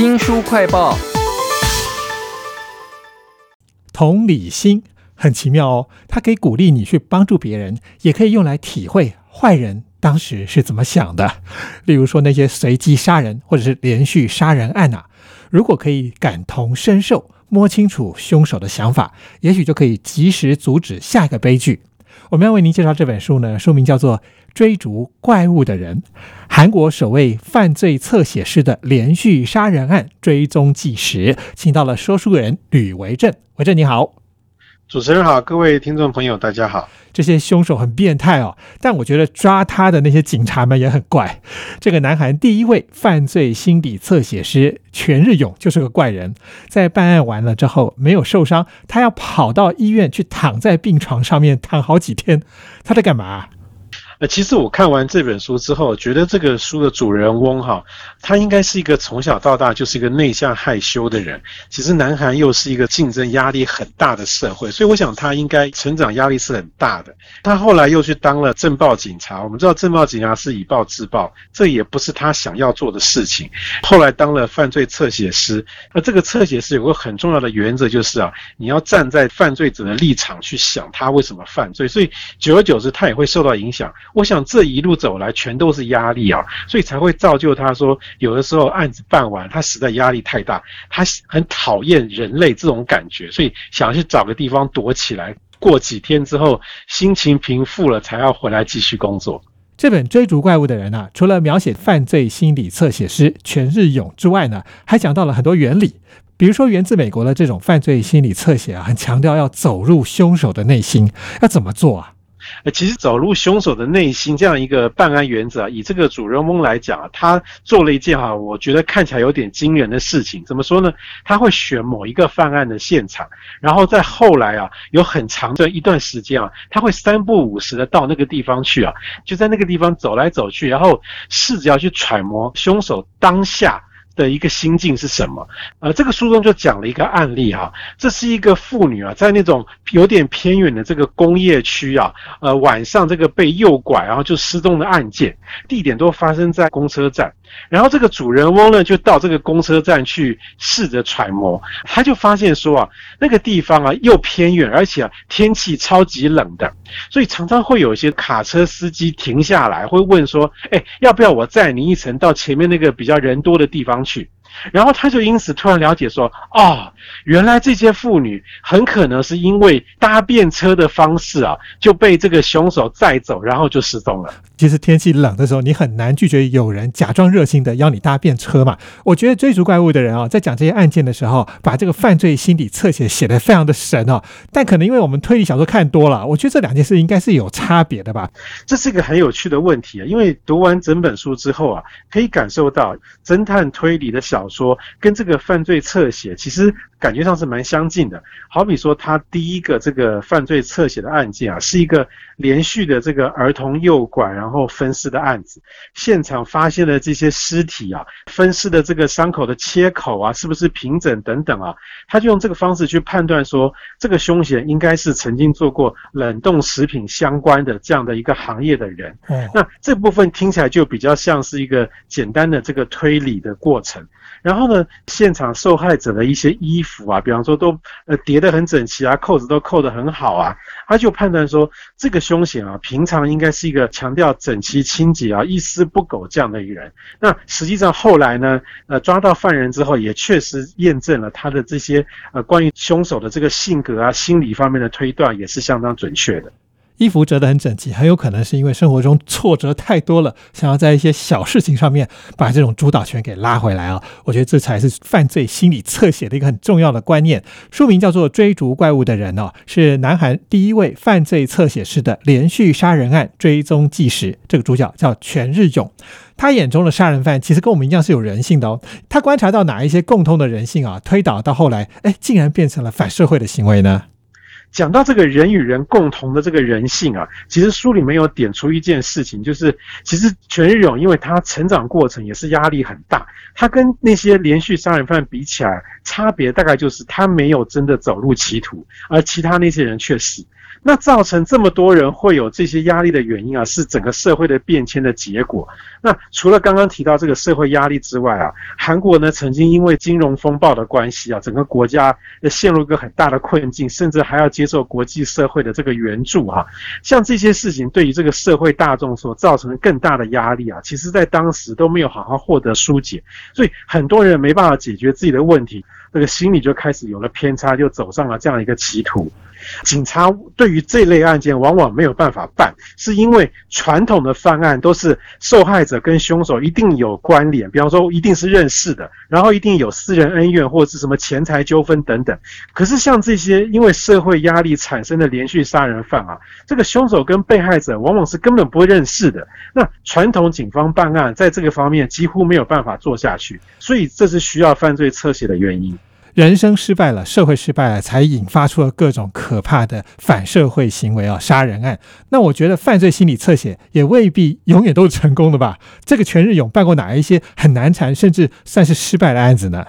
新书快报，同理心很奇妙哦，它可以鼓励你去帮助别人，也可以用来体会坏人当时是怎么想的。例如说那些随机杀人或者是连续杀人案啊，如果可以感同身受，摸清楚凶手的想法，也许就可以及时阻止下一个悲剧。我们要为您介绍这本书呢，书名叫做《追逐怪物的人》，韩国首位犯罪侧写师的连续杀人案追踪纪实，请到了说书人吕维正。维正你好。主持人好，各位听众朋友，大家好。这些凶手很变态哦，但我觉得抓他的那些警察们也很怪。这个南韩第一位犯罪心理测写师全日勇就是个怪人，在办案完了之后没有受伤，他要跑到医院去躺在病床上面躺好几天，他在干嘛？呃，其实我看完这本书之后，觉得这个书的主人翁哈，他应该是一个从小到大就是一个内向害羞的人。其实南韩又是一个竞争压力很大的社会，所以我想他应该成长压力是很大的。他后来又去当了政报警察，我们知道政报警察是以暴制暴，这也不是他想要做的事情。后来当了犯罪侧写师，那这个侧写师有个很重要的原则就是啊，你要站在犯罪者的立场去想他为什么犯罪，所以久而久之他也会受到影响。我想这一路走来全都是压力啊，所以才会造就他说，有的时候案子办完，他实在压力太大，他很讨厌人类这种感觉，所以想去找个地方躲起来，过几天之后心情平复了，才要回来继续工作。这本追逐怪物的人啊，除了描写犯罪心理侧写师全日勇之外呢，还讲到了很多原理，比如说源自美国的这种犯罪心理侧写啊，很强调要走入凶手的内心，要怎么做啊？呃，其实走入凶手的内心这样一个办案原则啊，以这个主人翁来讲啊，他做了一件哈，我觉得看起来有点惊人的事情。怎么说呢？他会选某一个犯案的现场，然后在后来啊，有很长的一段时间啊，他会三不五时的到那个地方去啊，就在那个地方走来走去，然后试着要去揣摩凶手当下。的一个心境是什么？呃，这个书中就讲了一个案例哈，这是一个妇女啊，在那种有点偏远的这个工业区啊，呃，晚上这个被诱拐然后就失踪的案件，地点都发生在公车站。然后这个主人翁呢，就到这个公车站去试着揣摩，他就发现说啊，那个地方啊又偏远，而且啊天气超级冷的，所以常常会有一些卡车司机停下来，会问说，哎，要不要我载你一程到前面那个比较人多的地方去？然后他就因此突然了解说，哦，原来这些妇女很可能是因为搭便车的方式啊，就被这个凶手载走，然后就失踪了。其实天气冷的时候，你很难拒绝有人假装热心的邀你搭便车嘛。我觉得追逐怪物的人啊，在讲这些案件的时候，把这个犯罪心理侧写写得非常的神哦。但可能因为我们推理小说看多了，我觉得这两件事应该是有差别的吧。这是一个很有趣的问题啊，因为读完整本书之后啊，可以感受到侦探推理的小说跟这个犯罪侧写其实。感觉上是蛮相近的，好比说他第一个这个犯罪侧写的案件啊，是一个连续的这个儿童诱拐然后分尸的案子，现场发现的这些尸体啊，分尸的这个伤口的切口啊，是不是平整等等啊，他就用这个方式去判断说，这个凶嫌应该是曾经做过冷冻食品相关的这样的一个行业的人。那这部分听起来就比较像是一个简单的这个推理的过程。然后呢，现场受害者的一些衣服啊，比方说都呃叠得很整齐啊，扣子都扣得很好啊，他就判断说这个凶险啊，平常应该是一个强调整齐清洁啊，一丝不苟这样的一个人。那实际上后来呢，呃抓到犯人之后，也确实验证了他的这些呃关于凶手的这个性格啊、心理方面的推断也是相当准确的。衣服折得很整齐，很有可能是因为生活中挫折太多了，想要在一些小事情上面把这种主导权给拉回来啊！我觉得这才是犯罪心理侧写的一个很重要的观念。书名叫做《追逐怪物的人》哦，是南韩第一位犯罪侧写师的连续杀人案追踪纪实。这个主角叫全日勇，他眼中的杀人犯其实跟我们一样是有人性的哦。他观察到哪一些共通的人性啊？推导到后来，哎，竟然变成了反社会的行为呢？讲到这个人与人共同的这个人性啊，其实书里面有点出一件事情，就是其实全日勇因为他成长过程也是压力很大，他跟那些连续杀人犯比起来，差别大概就是他没有真的走入歧途，而其他那些人却是。那造成这么多人会有这些压力的原因啊，是整个社会的变迁的结果。那除了刚刚提到这个社会压力之外啊，韩国呢曾经因为金融风暴的关系啊，整个国家陷入一个很大的困境，甚至还要接受国际社会的这个援助哈。像这些事情对于这个社会大众所造成的更大的压力啊，其实在当时都没有好好获得疏解，所以很多人没办法解决自己的问题。这个心理就开始有了偏差，就走上了这样一个歧途。警察对于这类案件往往没有办法办，是因为传统的犯案都是受害者跟凶手一定有关联，比方说一定是认识的，然后一定有私人恩怨或者是什么钱财纠纷等等。可是像这些因为社会压力产生的连续杀人犯啊，这个凶手跟被害者往往是根本不会认识的。那传统警方办案在这个方面几乎没有办法做下去，所以这是需要犯罪侧写的原因。人生失败了，社会失败了，才引发出了各种可怕的反社会行为啊，杀人案。那我觉得犯罪心理侧写也未必永远都是成功的吧？这个全日勇办过哪一些很难缠，甚至算是失败的案子呢？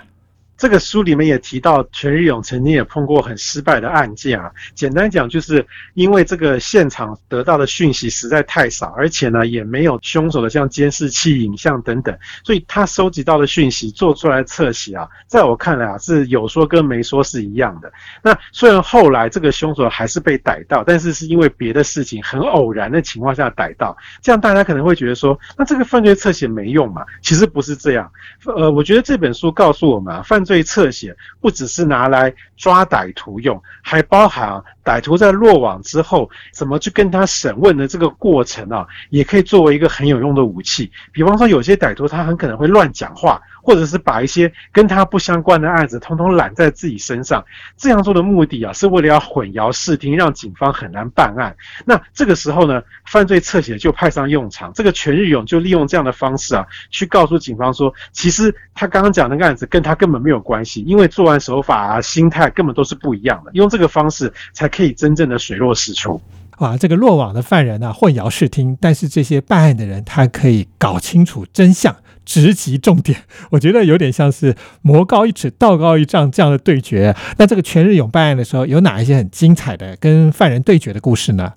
这个书里面也提到，全日勇曾经也碰过很失败的案件啊。简单讲，就是因为这个现场得到的讯息实在太少，而且呢也没有凶手的像监视器、影像等等，所以他收集到的讯息做出来的侧写啊，在我看来啊是有说跟没说是一样的。那虽然后来这个凶手还是被逮到，但是是因为别的事情很偶然的情况下逮到，这样大家可能会觉得说，那这个犯罪侧写没用嘛？其实不是这样。呃，我觉得这本书告诉我们啊，犯罪。对侧写不只是拿来抓歹徒用，还包含歹徒在落网之后怎么去跟他审问的这个过程啊，也可以作为一个很有用的武器。比方说，有些歹徒他很可能会乱讲话。或者是把一些跟他不相关的案子通通揽在自己身上，这样做的目的啊，是为了要混淆视听，让警方很难办案。那这个时候呢，犯罪侧写就派上用场。这个全日勇就利用这样的方式啊，去告诉警方说，其实他刚刚讲那个案子跟他根本没有关系，因为作案手法啊、心态根本都是不一样的。用这个方式才可以真正的水落石出。哇，这个落网的犯人呢，混淆视听，但是这些办案的人，他可以搞清楚真相。直击重点，我觉得有点像是魔高一尺，道高一丈这样的对决。那这个全日勇办案的时候，有哪一些很精彩的跟犯人对决的故事呢？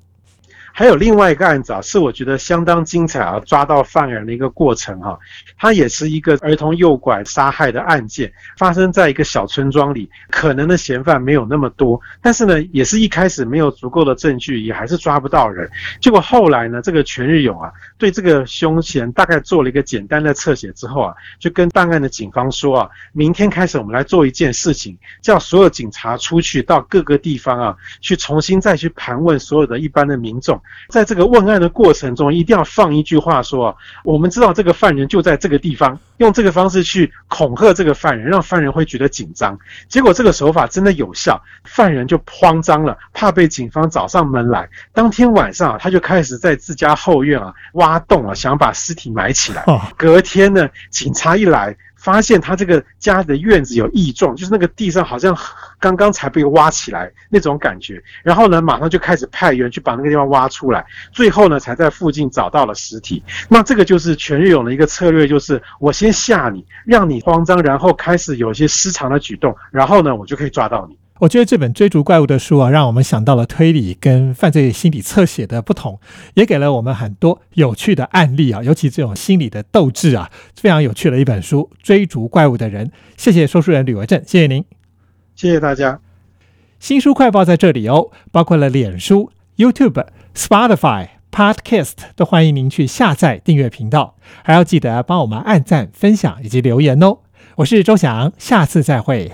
还有另外一个案子啊，是我觉得相当精彩啊，抓到犯人的一个过程哈。它也是一个儿童诱拐杀害的案件，发生在一个小村庄里，可能的嫌犯没有那么多，但是呢，也是一开始没有足够的证据，也还是抓不到人。结果后来呢，这个全日勇啊，对这个凶嫌大概做了一个简单的侧写之后啊，就跟办案的警方说啊，明天开始我们来做一件事情，叫所有警察出去到各个地方啊，去重新再去盘问所有的一般的民众。在这个问案的过程中，一定要放一句话说：“我们知道这个犯人就在这个地方。”用这个方式去恐吓这个犯人，让犯人会觉得紧张。结果这个手法真的有效，犯人就慌张了，怕被警方找上门来。当天晚上啊，他就开始在自家后院啊挖洞啊，想把尸体埋起来。隔天呢，警察一来。发现他这个家的院子有异状，就是那个地上好像刚刚才被挖起来那种感觉。然后呢，马上就开始派人去把那个地方挖出来。最后呢，才在附近找到了尸体。那这个就是全日勇的一个策略，就是我先吓你，让你慌张，然后开始有一些失常的举动，然后呢，我就可以抓到你。我觉得这本追逐怪物的书啊，让我们想到了推理跟犯罪心理侧写的不同，也给了我们很多有趣的案例啊，尤其这种心理的斗志啊，非常有趣的一本书《追逐怪物的人》。谢谢说书人吕维正，谢谢您，谢谢大家。新书快报在这里哦，包括了脸书、YouTube、Spotify、Podcast，都欢迎您去下载订阅频道，还要记得帮我们按赞、分享以及留言哦。我是周翔，下次再会。